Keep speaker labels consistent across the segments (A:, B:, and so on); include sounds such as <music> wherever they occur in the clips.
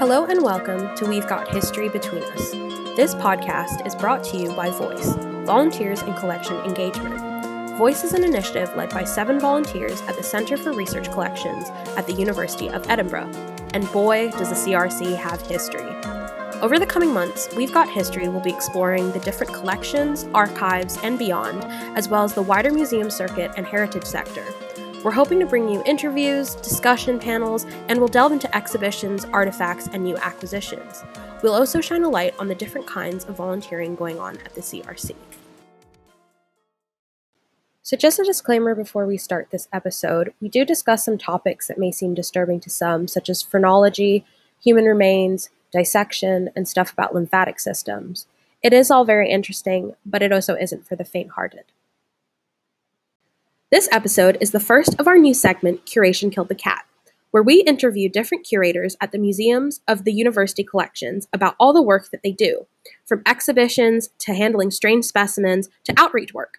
A: Hello and welcome to We've Got History Between Us. This podcast is brought to you by Voice, Volunteers in Collection Engagement. Voice is an initiative led by seven volunteers at the Centre for Research Collections at the University of Edinburgh. And boy, does the CRC have history. Over the coming months, We've Got History will be exploring the different collections, archives, and beyond, as well as the wider museum circuit and heritage sector. We're hoping to bring you interviews, discussion panels, and we'll delve into exhibitions, artifacts, and new acquisitions. We'll also shine a light on the different kinds of volunteering going on at the CRC. So, just a disclaimer before we start this episode, we do discuss some topics that may seem disturbing to some, such as phrenology, human remains, dissection, and stuff about lymphatic systems. It is all very interesting, but it also isn't for the faint hearted. This episode is the first of our new segment, Curation Killed the Cat, where we interview different curators at the museums of the university collections about all the work that they do, from exhibitions to handling strange specimens to outreach work.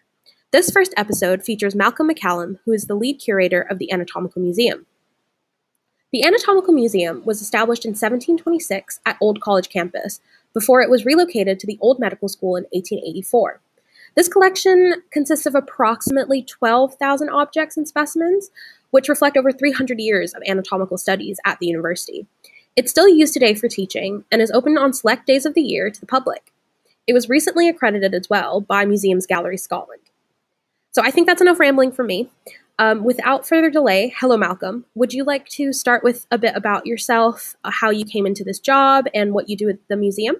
A: This first episode features Malcolm McCallum, who is the lead curator of the Anatomical Museum. The Anatomical Museum was established in 1726 at Old College campus before it was relocated to the Old Medical School in 1884. This collection consists of approximately 12,000 objects and specimens, which reflect over 300 years of anatomical studies at the university. It's still used today for teaching and is open on select days of the year to the public. It was recently accredited as well by Museums Gallery Scotland. So I think that's enough rambling from me. Um, without further delay, hello, Malcolm. Would you like to start with a bit about yourself, uh, how you came into this job, and what you do at the museum?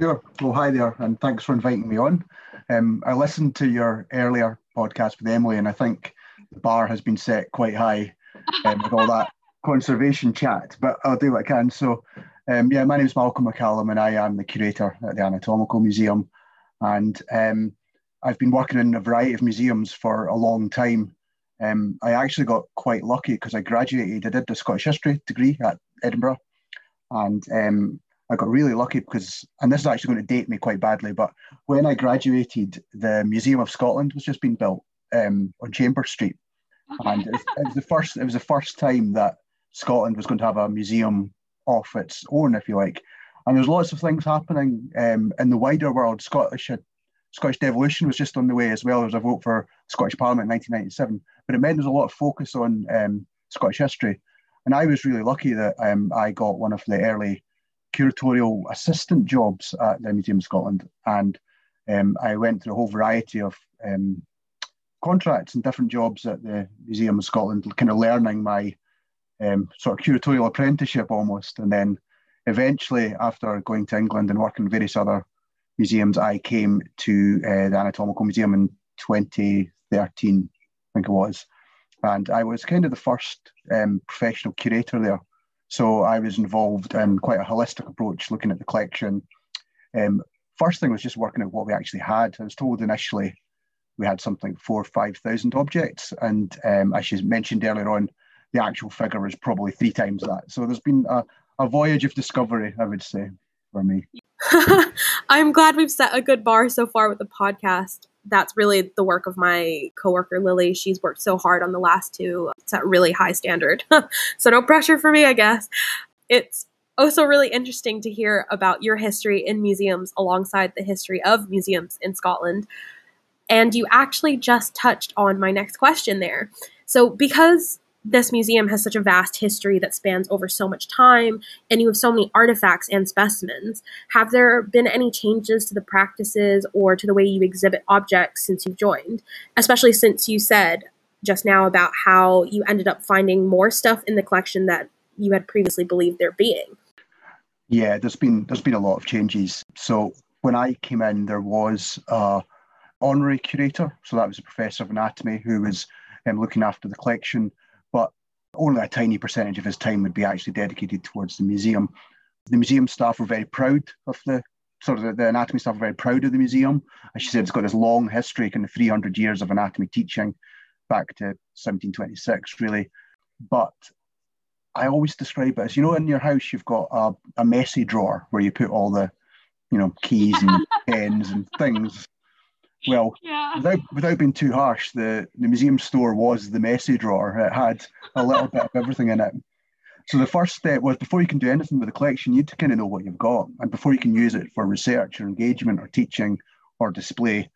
B: Sure. Well, hi there, and thanks for inviting me on. Um, I listened to your earlier podcast with Emily, and I think the bar has been set quite high um, with all that <laughs> conservation chat, but I'll do what I can. So, um, yeah, my name is Malcolm McCallum, and I am the curator at the Anatomical Museum. And um, I've been working in a variety of museums for a long time. Um, I actually got quite lucky because I graduated, I did the Scottish History degree at Edinburgh. And um, I got really lucky because, and this is actually going to date me quite badly, but when I graduated, the Museum of Scotland was just being built um, on Chambers Street, and it was, it was, the first. It was the first time that Scotland was going to have a museum of its own, if you like. And there's lots of things happening um, in the wider world. Scottish Scottish devolution was just on the way as well. There was a vote for Scottish Parliament in 1997, but it meant there's a lot of focus on um, Scottish history. And I was really lucky that um, I got one of the early curatorial assistant jobs at the Museum of Scotland, and um, I went through a whole variety of um, contracts and different jobs at the Museum of Scotland, kind of learning my um, sort of curatorial apprenticeship almost, and then eventually, after going to England and working in various other museums, I came to uh, the Anatomical Museum in 2013, I think it was, and I was kind of the first um, professional curator there. So I was involved in quite a holistic approach, looking at the collection. Um, first thing was just working out what we actually had. I was told initially we had something four or five thousand objects, and um, as you mentioned earlier on, the actual figure was probably three times that. So there's been a, a voyage of discovery, I would say, for me. <laughs>
A: I'm glad we've set a good bar so far with the podcast that's really the work of my coworker Lily. She's worked so hard on the last two. It's at really high standard. <laughs> so no pressure for me, I guess. It's also really interesting to hear about your history in museums alongside the history of museums in Scotland. And you actually just touched on my next question there. So because this museum has such a vast history that spans over so much time, and you have so many artifacts and specimens. Have there been any changes to the practices or to the way you exhibit objects since you've joined? Especially since you said just now about how you ended up finding more stuff in the collection that you had previously believed there being.
B: Yeah, there's been there's been a lot of changes. So when I came in, there was a honorary curator, so that was a professor of anatomy who was um, looking after the collection only a tiny percentage of his time would be actually dedicated towards the museum. The museum staff were very proud of the sort of the, the anatomy staff were very proud of the museum. As she said, it's got this long history, kind of 300 years of anatomy teaching back to 1726, really. But I always describe it as you know, in your house, you've got a, a messy drawer where you put all the, you know, keys and <laughs> pens and things. Well, yeah. without without being too harsh, the, the museum store was the messy drawer. It had a little bit of everything in it. So the first step was before you can do anything with the collection, you need to kind of know what you've got, and before you can use it for research or engagement or teaching or display,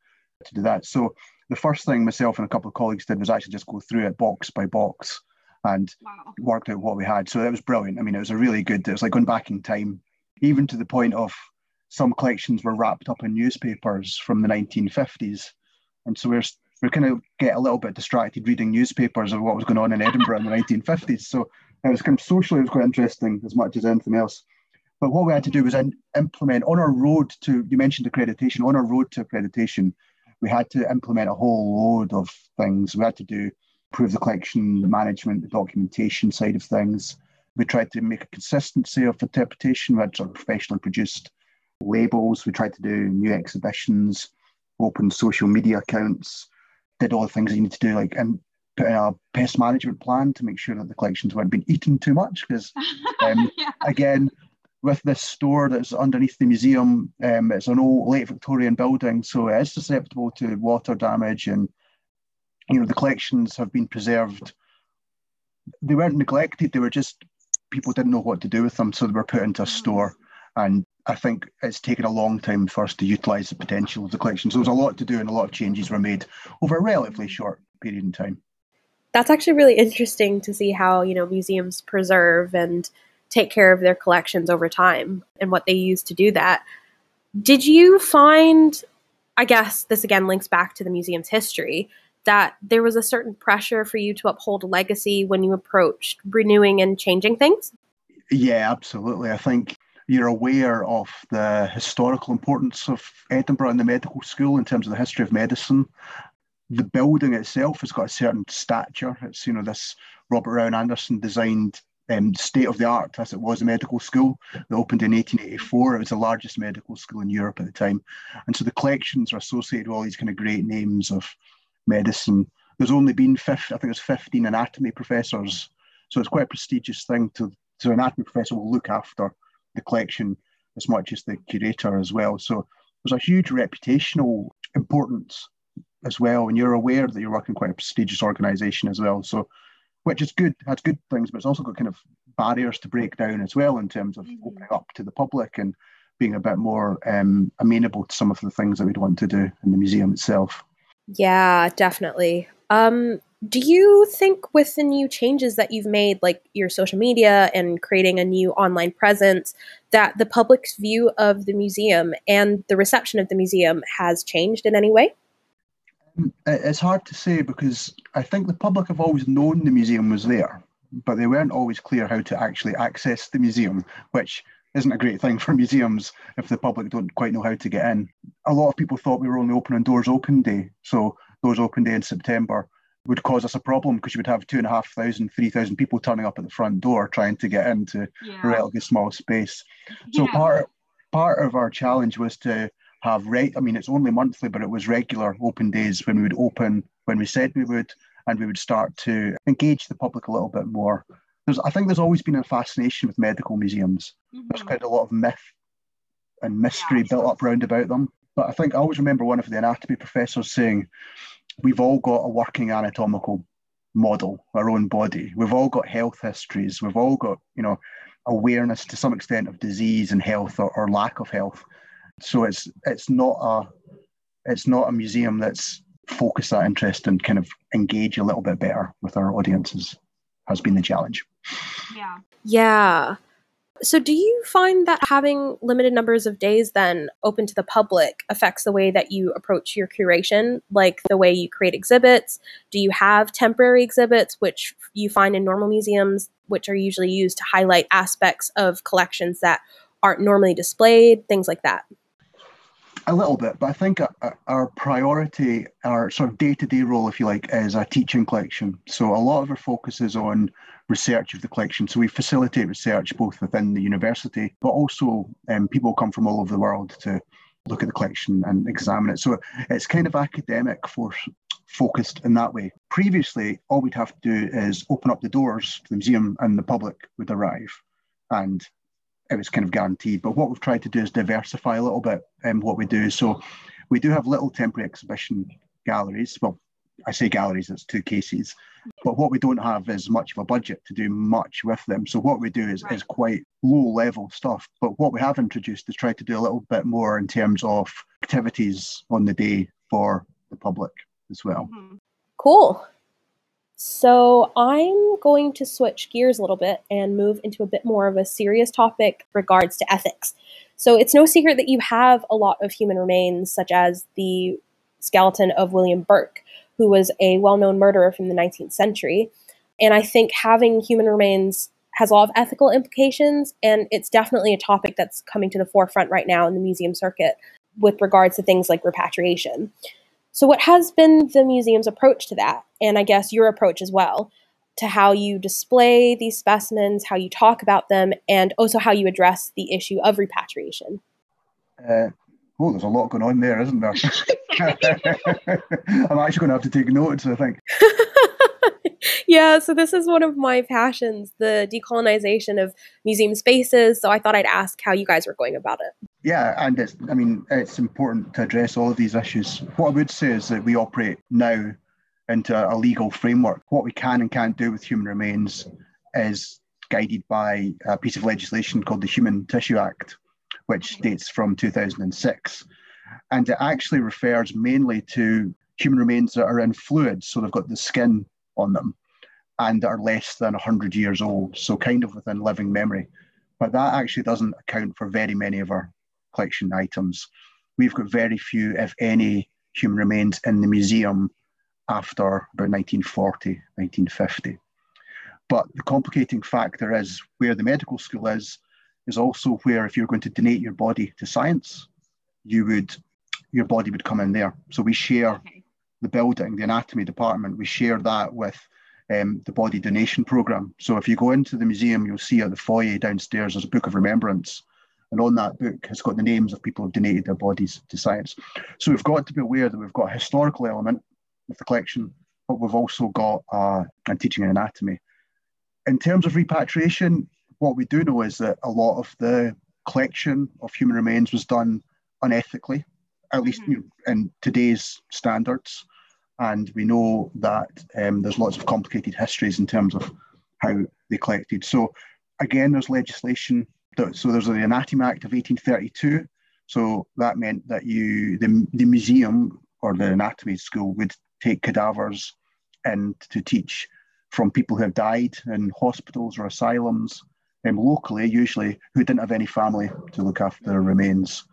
B: to do that. So the first thing myself and a couple of colleagues did was actually just go through it box by box and wow. worked out what we had. So that was brilliant. I mean, it was a really good. It was like going back in time, even to the point of some collections were wrapped up in newspapers from the 1950s, and so we're we're kind of get a little bit distracted reading newspapers of what was going on in Edinburgh in the 1950s. So it was kind of socially, it was quite interesting as much as anything else. But what we had to do was in, implement on our road to, you mentioned accreditation, on our road to accreditation, we had to implement a whole load of things. We had to do improve the collection the management, the documentation side of things. We tried to make a consistency of interpretation. We had sort of professionally produced labels. We tried to do new exhibitions, open social media accounts, did all the things you need to do, like and put in a pest management plan to make sure that the collections weren't being eaten too much. Because <laughs> um, yeah. again, with this store that's underneath the museum. Um, it's an old late Victorian building, so it is susceptible to water damage, and you know the collections have been preserved. They weren't neglected; they were just people didn't know what to do with them, so they were put into a mm. store. And I think it's taken a long time for us to utilise the potential of the collection. So there's a lot to do, and a lot of changes were made over a relatively short period in time.
A: That's actually really interesting to see how you know museums preserve and take care of their collections over time and what they use to do that. Did you find, I guess this again links back to the museum's history, that there was a certain pressure for you to uphold a legacy when you approached renewing and changing things?
B: Yeah, absolutely. I think you're aware of the historical importance of Edinburgh and the medical school in terms of the history of medicine. The building itself has got a certain stature. It's, you know, this Robert Rowan Anderson designed um, state of the art as it was a medical school that opened in 1884. It was the largest medical school in Europe at the time. And so the collections are associated with all these kind of great names of medicine. There's only been, 50, I think was 15 anatomy professors. So it's quite a prestigious thing to, so an anatomy professor will look after the collection as much as the curator as well. So there's a huge reputational importance as well. And you're aware that you're working quite a prestigious organization as well. So which is good, has good things, but it's also got kind of barriers to break down as well in terms of mm-hmm. opening up to the public and being a bit more um, amenable to some of the things that we'd want to do in the museum itself.
A: Yeah, definitely. Um, do you think with the new changes that you've made, like your social media and creating a new online presence, that the public's view of the museum and the reception of the museum has changed in any way?
B: Mm, it's hard to say because I think the public have always known the museum was there, but they weren't always clear how to actually access the museum, which isn't a great thing for <laughs> museums if the public don't quite know how to get in. A lot of people thought we were only open on Doors Open Day, so Doors Open Day in September would cause us a problem because you would have two and a half thousand, three thousand people turning up at the front door trying to get into yeah. a relatively small space. So yeah. part part of our challenge was to have right. I mean, it's only monthly, but it was regular open days when we would open when we said we would, and we would start to engage the public a little bit more. There's, I think, there's always been a fascination with medical museums. Mm-hmm. There's quite a lot of myth and mystery yeah, built up round about them. But I think I always remember one of the anatomy professors saying, "We've all got a working anatomical model, our own body. We've all got health histories. We've all got, you know, awareness to some extent of disease and health or, or lack of health. So it's it's not a it's not a museum that's focused that interest and kind of engage a little bit better with our audiences has been the challenge.
A: Yeah. Yeah. So, do you find that having limited numbers of days then open to the public affects the way that you approach your curation, like the way you create exhibits? Do you have temporary exhibits, which you find in normal museums, which are usually used to highlight aspects of collections that aren't normally displayed, things like that?
B: A little bit, but I think our priority, our sort of day to day role, if you like, is a teaching collection. So a lot of our focus is on research of the collection. So we facilitate research both within the university, but also um, people come from all over the world to look at the collection and examine it. So it's kind of academic for focused in that way. Previously, all we'd have to do is open up the doors to the museum and the public would arrive and it was kind of guaranteed. But what we've tried to do is diversify a little bit in what we do. So we do have little temporary exhibition galleries, well, I say galleries, it's two cases. But what we don't have is much of a budget to do much with them. So what we do is, right. is quite low level stuff. But what we have introduced is try to do a little bit more in terms of activities on the day for the public as well.
A: Mm-hmm. Cool. So I'm going to switch gears a little bit and move into a bit more of a serious topic regards to ethics. So it's no secret that you have a lot of human remains, such as the skeleton of William Burke, who was a well-known murderer from the 19th century. And I think having human remains has a lot of ethical implications, and it's definitely a topic that's coming to the forefront right now in the museum circuit with regards to things like repatriation. So, what has been the museum's approach to that, and I guess your approach as well, to how you display these specimens, how you talk about them, and also how you address the issue of repatriation?
B: Uh, oh, there's a lot going on there, isn't there? <laughs> I'm actually going to have to take notes, I think. <laughs>
A: yeah, so this is one of my passions, the decolonization of museum spaces. So I thought I'd ask how you guys were going about it.
B: Yeah, and it's, I mean, it's important to address all of these issues. What I would say is that we operate now into a legal framework. What we can and can't do with human remains is guided by a piece of legislation called the Human Tissue Act, which dates from 2006. And it actually refers mainly to human remains that are in fluids, so they've got the skin on them and are less than 100 years old, so kind of within living memory. But that actually doesn't account for very many of our collection items. We've got very few, if any, human remains in the museum after about 1940, 1950. But the complicating factor is where the medical school is, is also where if you're going to donate your body to science, you would your body would come in there. So we share okay. The building, the anatomy department, we share that with um, the body donation program. So if you go into the museum, you'll see at the foyer downstairs there's a book of remembrance. And on that book has got the names of people who've donated their bodies to science. So we've got to be aware that we've got a historical element of the collection, but we've also got uh, teaching anatomy. In terms of repatriation, what we do know is that a lot of the collection of human remains was done unethically, at least mm-hmm. in today's standards. And we know that um, there's lots of complicated histories in terms of how they collected. So again, there's legislation. That, so there's the Anatomy Act of 1832. So that meant that you, the, the museum or the anatomy school would take cadavers and to teach from people who have died in hospitals or asylums um, locally, usually who didn't have any family to look after their remains.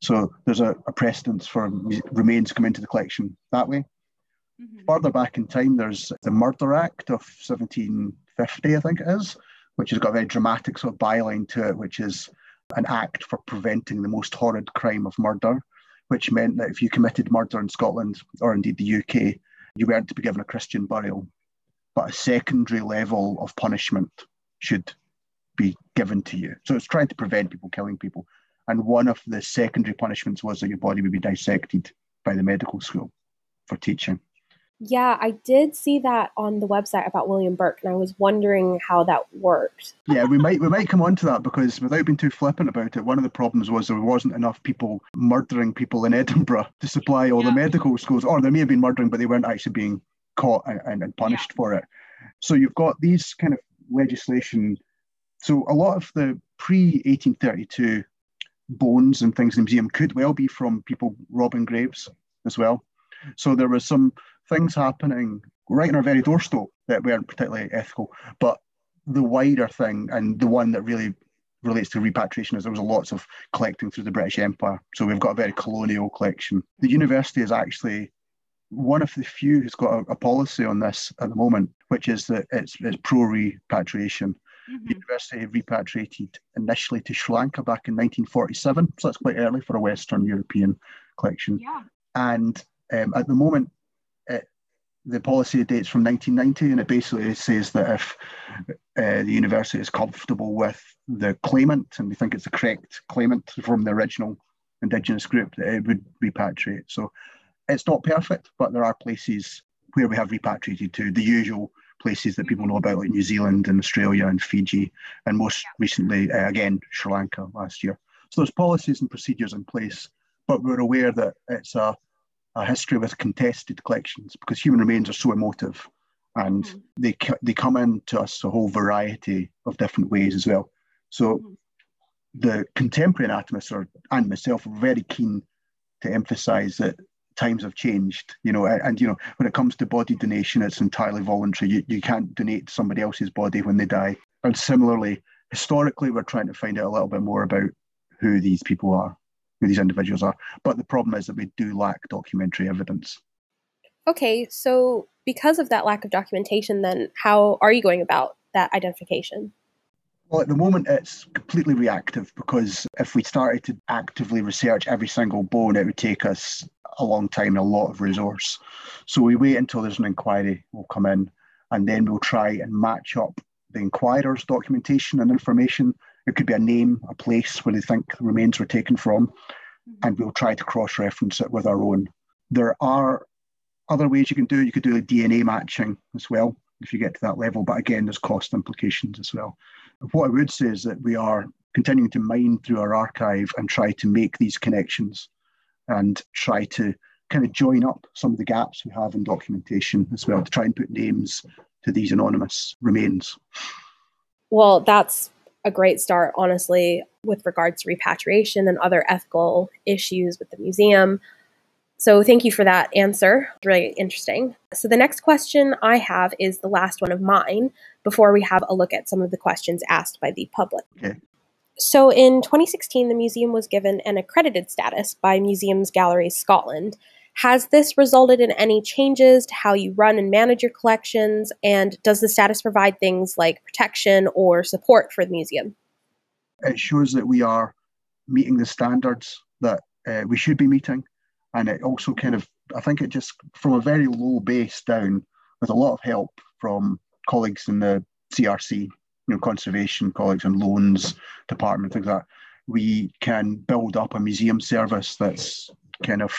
B: So there's a, a precedence for remains come into the collection that way. Mm-hmm. Further back in time, there's the Murder Act of 1750, I think it is, which has got a very dramatic sort of byline to it, which is an act for preventing the most horrid crime of murder, which meant that if you committed murder in Scotland or indeed the UK, you weren't to be given a Christian burial, but a secondary level of punishment should be given to you. So it's trying to prevent people killing people. And one of the secondary punishments was that your body would be dissected by the medical school for teaching.
A: Yeah, I did see that on the website about William Burke, and I was wondering how that worked.
B: yeah, we might we might come on to that because without being too flippant about it, one of the problems was there wasn't enough people murdering people in <laughs> Edinburgh to supply all yeah. the medical schools, or there may have been murdering, but they weren't actually being caught and, and punished yeah. for it. So you've got these kind of legislation. So a lot of the pre 1832 bones and things in the museum could well be from people robbing graves as well. So there was some things happening right in our very doorstep that weren't particularly ethical. But the wider thing and the one that really relates to repatriation is there was lots of collecting through the British Empire. So we've got a very colonial collection. The university is actually one of the few who's got a, a policy on this at the moment, which is that it's, it's pro repatriation. Mm-hmm. The university repatriated initially to Sri Lanka back in 1947, so that's quite early for a Western European collection.
A: Yeah.
B: And um, at the moment, the policy dates from 1990, and it basically says that if uh, the university is comfortable with the claimant and we think it's the correct claimant from the original Indigenous group, that it would repatriate. So it's not perfect, but there are places where we have repatriated to the usual places that people know about, like New Zealand and Australia and Fiji, and most recently, uh, again, Sri Lanka last year. So there's policies and procedures in place, but we're aware that it's a a history with contested collections because human remains are so emotive and mm-hmm. they, they come into us a whole variety of different ways as well. So mm-hmm. the contemporary anatomists are, and myself are very keen to emphasize that times have changed, you know, and, and, you know, when it comes to body donation, it's entirely voluntary. You, you can't donate somebody else's body when they die. And similarly, historically, we're trying to find out a little bit more about who these people are, who these individuals are. But the problem is that we do lack documentary evidence.
A: Okay, so because of that lack of documentation, then how are you going about that identification?
B: Well, at the moment, it's completely reactive because if we started to actively research every single bone, it would take us a long time and a lot of resource. So we wait until there's an inquiry will come in, and then we'll try and match up the inquirer's documentation and information. It could be a name, a place where they think the remains were taken from, mm-hmm. and we'll try to cross reference it with our own. There are other ways you can do it. You could do a DNA matching as well if you get to that level, but again, there's cost implications as well. What I would say is that we are continuing to mine through our archive and try to make these connections and try to kind of join up some of the gaps we have in documentation as well to try and put names to these anonymous remains.
A: Well, that's a great start, honestly, with regards to repatriation and other ethical issues with the museum. So, thank you for that answer. Really interesting. So, the next question I have is the last one of mine before we have a look at some of the questions asked by the public.
B: Okay.
A: So, in 2016, the museum was given an accredited status by Museums Galleries Scotland. Has this resulted in any changes to how you run and manage your collections? And does the status provide things like protection or support for the museum?
B: It shows that we are meeting the standards that uh, we should be meeting and it also kind of I think it just from a very low base down with a lot of help from colleagues in the CRC, you know, conservation colleagues and loans department, things like that, we can build up a museum service that's kind of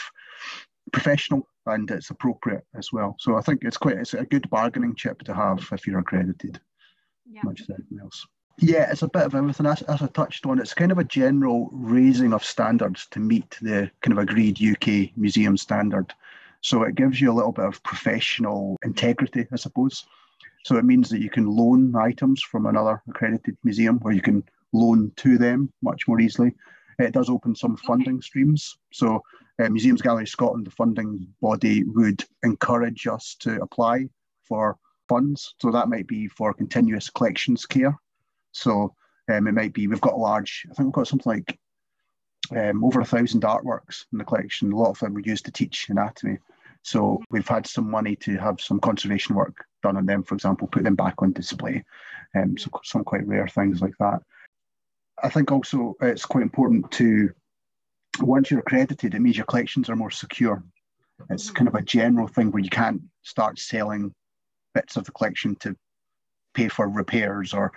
B: professional and it's appropriate as well. So I think it's quite it's a good bargaining chip to have if you're accredited, yeah. much as anything else. Yeah, it's a bit of everything. As, as I touched on, it's kind of a general raising of standards to meet the kind of agreed UK museum standard. So it gives you a little bit of professional integrity, I suppose. So it means that you can loan items from another accredited museum or you can loan to them much more easily. It does open some funding streams. So uh, Museums Gallery Scotland, the funding body, would encourage us to apply for funds. So that might be for continuous collections care. So um, it might be we've got a large. I think we've got something like um, over a thousand artworks in the collection. A lot of them were used to teach anatomy. So we've had some money to have some conservation work done on them, for example, put them back on display. Um, so some quite rare things like that. I think also it's quite important to once you're accredited, it means your collections are more secure. It's mm. kind of a general thing where you can't start selling bits of the collection to pay for repairs or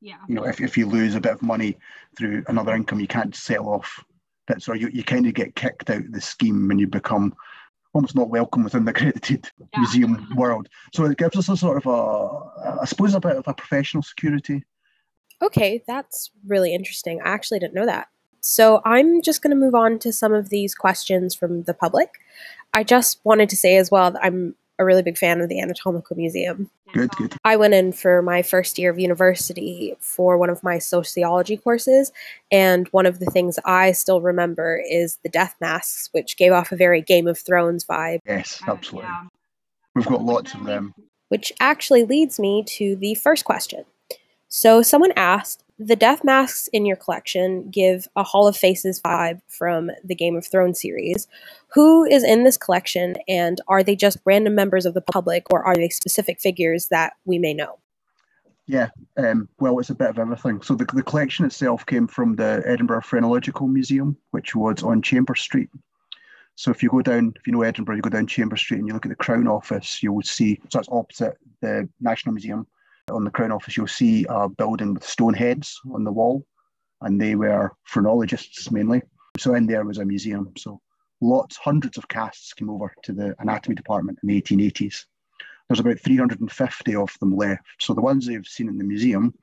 C: yeah.
B: You know, if, if you lose a bit of money through another income, you can't sell off bits, or you, you kind of get kicked out of the scheme and you become almost not welcome within the <laughs> accredited yeah. museum mm-hmm. world. So it gives us a sort of a, I suppose, a bit of a professional security.
A: Okay, that's really interesting. I actually didn't know that. So I'm just going to move on to some of these questions from the public. I just wanted to say as well that I'm a really big fan of the Anatomical Museum.
B: Good, good.
A: I went in for my first year of university for one of my sociology courses, and one of the things I still remember is the death masks, which gave off a very Game of Thrones vibe.
B: Yes, absolutely. Uh, yeah. We've got lots of them.
A: Which actually leads me to the first question. So, someone asked the death masks in your collection give a Hall of Faces vibe from the Game of Thrones series. Who is in this collection, and are they just random members of the public, or are they specific figures that we may know?
B: Yeah, um, well, it's a bit of everything. So the, the collection itself came from the Edinburgh Phrenological Museum, which was on Chambers Street. So if you go down, if you know Edinburgh, you go down Chambers Street and you look at the Crown Office, you will see, so that's opposite the National Museum on the Crown Office, you'll see a building with stone heads on the wall, and they were phrenologists mainly. So in there was a museum. So lots, hundreds of casts came over to the anatomy department in the 1880s. There's about 350 of them left. So the ones they've seen in the museum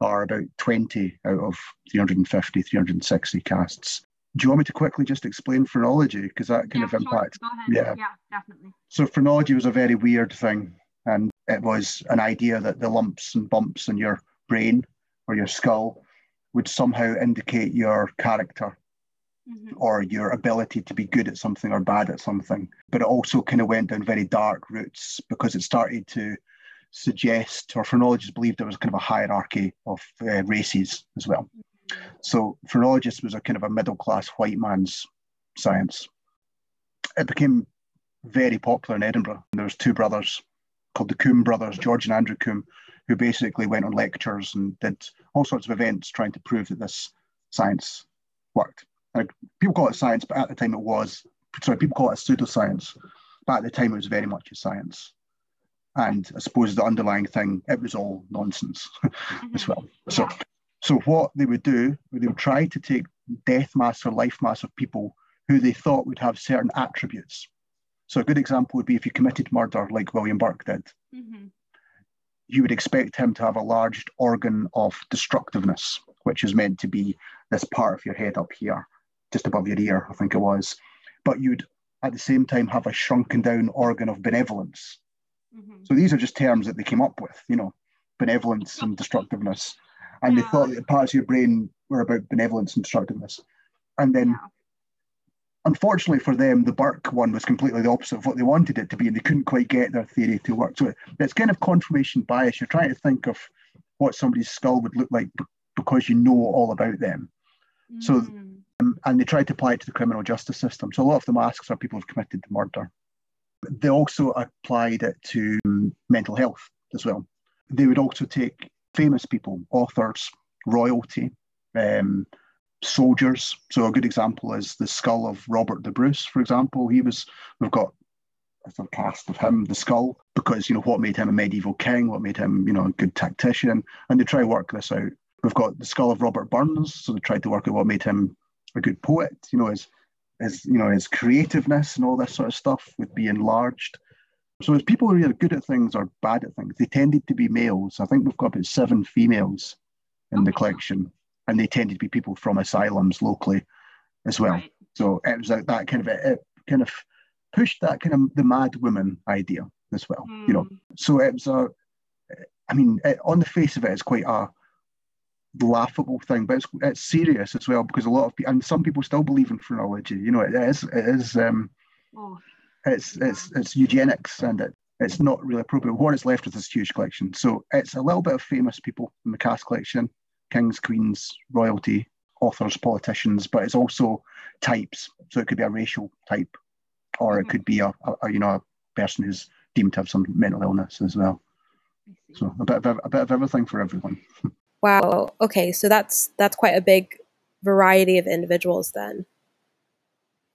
B: are about 20 out of 350, 360 casts. do you want me to quickly just explain phrenology because that kind
C: yeah,
B: of impacts?
C: Sure.
B: Yeah,
C: yeah, definitely.
B: So phrenology was a very weird thing, and it was an idea that the lumps and bumps in your brain or your skull would somehow indicate your character mm-hmm. or your ability to be good at something or bad at something. But it also kind of went down very dark routes because it started to suggest, or phrenologists believed there was kind of a hierarchy of uh, races as well. So phrenologist was a kind of a middle class white man's science. It became very popular in Edinburgh. There was two brothers called the Combe brothers, George and Andrew Combe, who basically went on lectures and did all sorts of events trying to prove that this science worked. People call it science, but at the time it was sorry, people call it a pseudoscience, but at the time it was very much a science. And I suppose the underlying thing, it was all nonsense mm-hmm. <laughs> as well. So so what they would do, they would try to take death mass or life mass of people who they thought would have certain attributes. So a good example would be if you committed murder like William Burke did. Mm-hmm. You would expect him to have a large organ of destructiveness, which is meant to be this part of your head up here, just above your ear, I think it was. But you'd at the same time have a shrunken down organ of benevolence. Mm-hmm. So these are just terms that they came up with, you know, benevolence and destructiveness and yeah. they thought that parts of your brain were about benevolence and destructiveness. And then, yeah. Unfortunately for them, the Burke one was completely the opposite of what they wanted it to be, and they couldn't quite get their theory to work. So it's kind of confirmation bias. You're trying to think of what somebody's skull would look like because you know all about them. Mm. So, um, and they tried to apply it to the criminal justice system. So a lot of the masks are people who've committed the murder. They also applied it to mental health as well. They would also take famous people, authors, royalty, um, soldiers. So a good example is the skull of Robert the Bruce, for example. He was, we've got a sort of cast of him, the skull, because, you know, what made him a medieval king, what made him, you know, a good tactician. And they try to work this out. We've got the skull of Robert Burns. So they tried to work out what made him a good poet, you know, his, his, you know, his creativeness and all this sort of stuff would be enlarged. So as people who are good at things or bad at things, they tended to be males. I think we've got about seven females in the collection, and they tended to be people from asylums locally as well. Right. So it was like that kind of it kind of pushed that kind of the mad woman idea as well. Mm. You know, hmm. so it was a. I mean, it, on the face of it, it's quite a laughable thing, but it's, it's serious as well because a lot of people and some people still believe in phrenology. You know, it is it is um, oh it's it's it's eugenics and it, it's not really appropriate. What is left with this huge collection. So it's a little bit of famous people in the cast collection, kings, queens, royalty, authors, politicians, but it's also types. So it could be a racial type, or it mm-hmm. could be a, a, a you know a person who's deemed to have some mental illness as well. So a bit of a bit of everything for everyone. <laughs>
A: Wow. Okay, so that's that's quite a big variety of individuals then.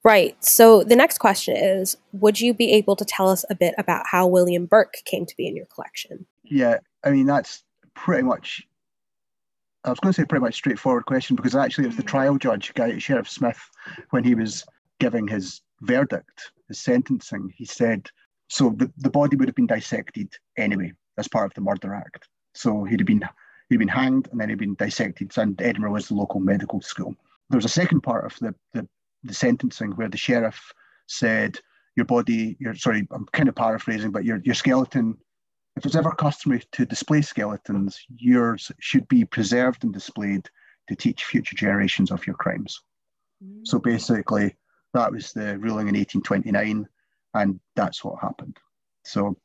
A: Right. So the next question is Would you be able to tell us a bit about how William Burke came to be in your collection?
B: Yeah, I mean, that's pretty much, I was going to say pretty much straightforward question because actually it was the trial judge, guy, Sheriff Smith, when he was giving his verdict, his sentencing, he said, so the, the body would have been dissected anyway as part of the Murder Act. So he'd have been he'd been hanged and then he'd been dissected, and Edinburgh was the local medical school. There was a second part of the, the the sentencing where the sheriff said your body, your sorry, I'm kind of paraphrasing, but your your skeleton, if it's ever customary to display skeletons, yours should be preserved and displayed to teach future generations of your crimes. Mm. So basically, that was the ruling in 1829, and that's what happened. So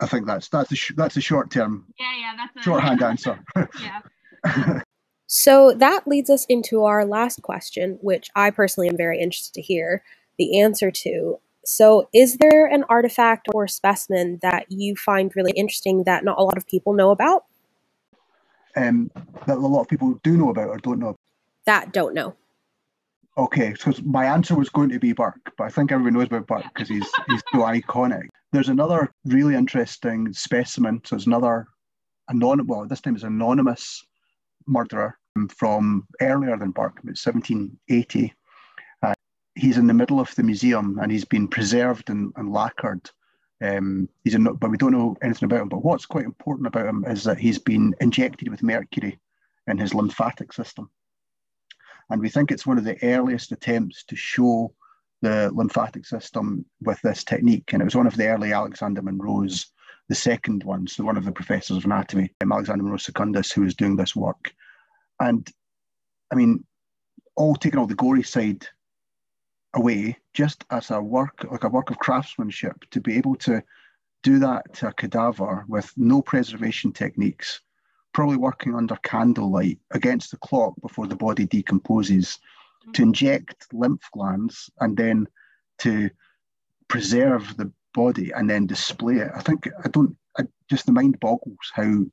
B: I think that's that's a sh- that's a short term,
C: yeah, yeah, that's a
B: shorthand answer. <laughs>
C: yeah. <laughs>
A: So that leads us into our last question, which I personally am very interested to hear the answer to. So, is there an artifact or specimen that you find really interesting that not a lot of people know about?
B: Um, that a lot of people do know about or don't know.
A: That don't know.
B: Okay, so my answer was going to be Burke, but I think everyone knows about Burke because he's he's so iconic. There's another really interesting specimen. So it's another anonymous. Well, this time it's anonymous murderer from earlier than Burke, about 1780. He's in the middle of the museum and he's been preserved and, and lacquered. Um, he's in, but we don't know anything about him. But what's quite important about him is that he's been injected with mercury in his lymphatic system. And we think it's one of the earliest attempts to show the lymphatic system with this technique. And it was one of the early Alexander Monro's, the second one, so one of the professors of anatomy, Alexander Monro Secundus, who was doing this work. And I mean, all taking all the gory side away, just as a work, like a work of craftsmanship, to be able to do that to a cadaver with no preservation techniques, probably working under candlelight against the clock before the body decomposes, mm-hmm. to inject lymph glands and then to preserve the body and then display it. I think I don't. I, just the mind boggles how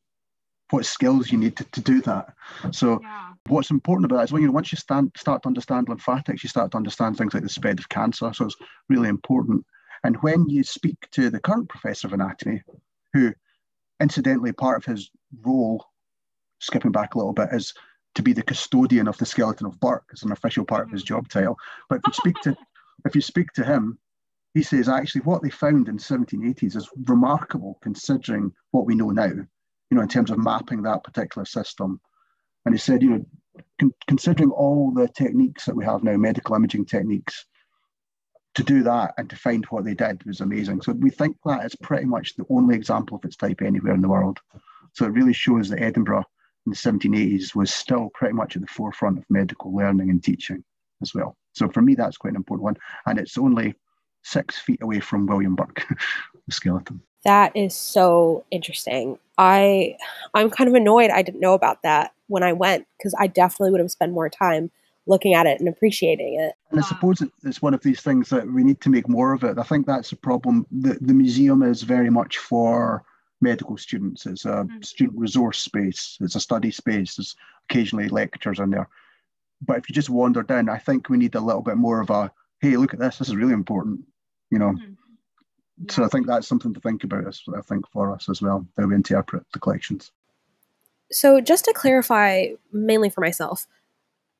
B: what skills you need to, to do that. So yeah. what's important about that is when you once you stand, start to understand lymphatics, you start to understand things like the spread of cancer. So it's really important. And when you speak to the current professor of anatomy, who incidentally part of his role, skipping back a little bit, is to be the custodian of the skeleton of Burke as an official part of his mm-hmm. job title. But if you speak to <laughs> if you speak to him, he says actually what they found in 1780s is remarkable considering what we know now you know, in terms of mapping that particular system. And he said, you know, con- considering all the techniques that we have now, medical imaging techniques, to do that and to find what they did was amazing. So we think that is pretty much the only example of its type anywhere in the world. So it really shows that Edinburgh in the 1780s was still pretty much at the forefront of medical learning and teaching as well. So for me, that's quite an important one. And it's only six feet away from William Burke, <laughs> skeleton.
A: That is so interesting. I I'm kind of annoyed I didn't know about that when I went because I definitely would have spent more time looking at it and appreciating it.
B: And I suppose it's one of these things that we need to make more of it. I think that's the problem. The, the museum is very much for medical students. It's a mm-hmm. student resource space. It's a study space. There's occasionally lectures in there. But if you just wander down, I think we need a little bit more of a, hey, look at this. This is really important. You know, mm-hmm. So I think that's something to think about, as I think, for us as well, how we interpret the collections.
A: So just to clarify, mainly for myself,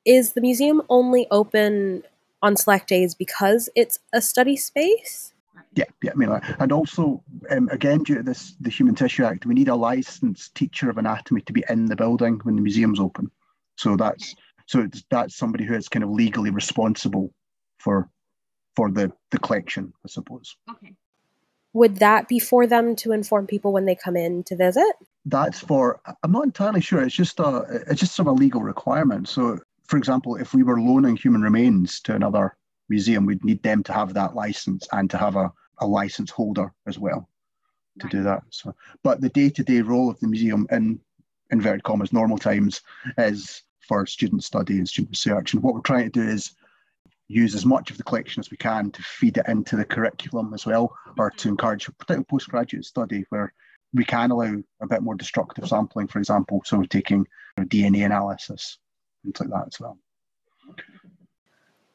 A: is the museum only open on select days because it's a study space?
B: Yeah, yeah, I mean, and also, um, again, due to this, the Human Tissue Act, we need a licensed teacher of anatomy to be in the building when the museum's open. So that's so that's somebody who is kind of legally responsible for for the the collection, I suppose.
C: Okay
A: would that be for them to inform people when they come in to visit?
B: That's for I'm not entirely sure. It's just a it's just sort of a legal requirement. So, for example, if we were loaning human remains to another museum, we'd need them to have that license and to have a, a license holder as well to right. do that. So, but the day-to-day role of the museum in inverted commas normal times is for student study and student research. And what we're trying to do is use as much of the collection as we can to feed it into the curriculum as well, or to mm-hmm. encourage particularly postgraduate study where we can allow a bit more destructive sampling, for example. So we're taking you know, DNA analysis, things like that as well.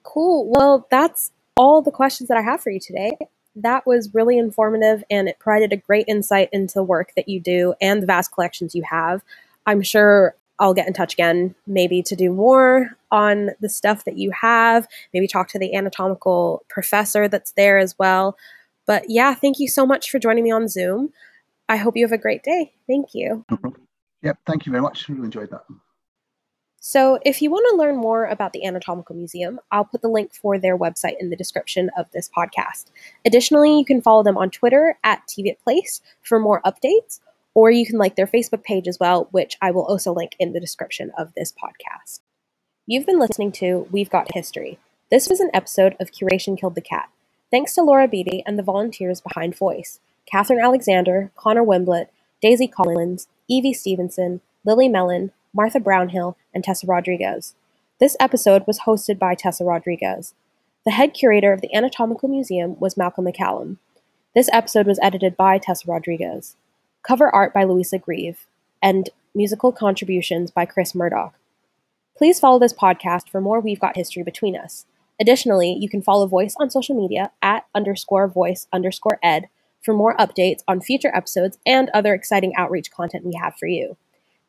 A: Cool. Well, that's all the questions that I have for you today. That was really informative and it provided a great insight into the work that you do and the vast collections you have. I'm sure I'll get in touch again, maybe to do more on the stuff that you have, maybe talk to the anatomical professor that's there as well. But yeah, thank you so much for joining me on Zoom. I hope you have a great day. Thank you.
B: No. Yep, thank you very much. Really enjoyed that.
A: So, if you want to learn more about the Anatomical Museum, I'll put the link for their website in the description of this podcast. Additionally, you can follow them on Twitter at TV Place for more updates, or you can like their Facebook page as well, which I will also link in the description of this podcast. You've been listening to We've Got History. This was an episode of Curation Killed the Cat. Thanks to Laura Beatty and the volunteers behind Voice Catherine Alexander, Connor Wimblett, Daisy Collins, Evie Stevenson, Lily Mellon, Martha Brownhill, and Tessa Rodriguez. This episode was hosted by Tessa Rodriguez. The head curator of the Anatomical Museum was Malcolm McCallum. This episode was edited by Tessa Rodriguez cover art by Louisa Grieve, and musical contributions by Chris Murdoch. Please follow this podcast for more We've Got History Between Us. Additionally, you can follow Voice on social media at underscore voice underscore ed for more updates on future episodes and other exciting outreach content we have for you.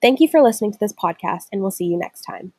A: Thank you for listening to this podcast, and we'll see you next time.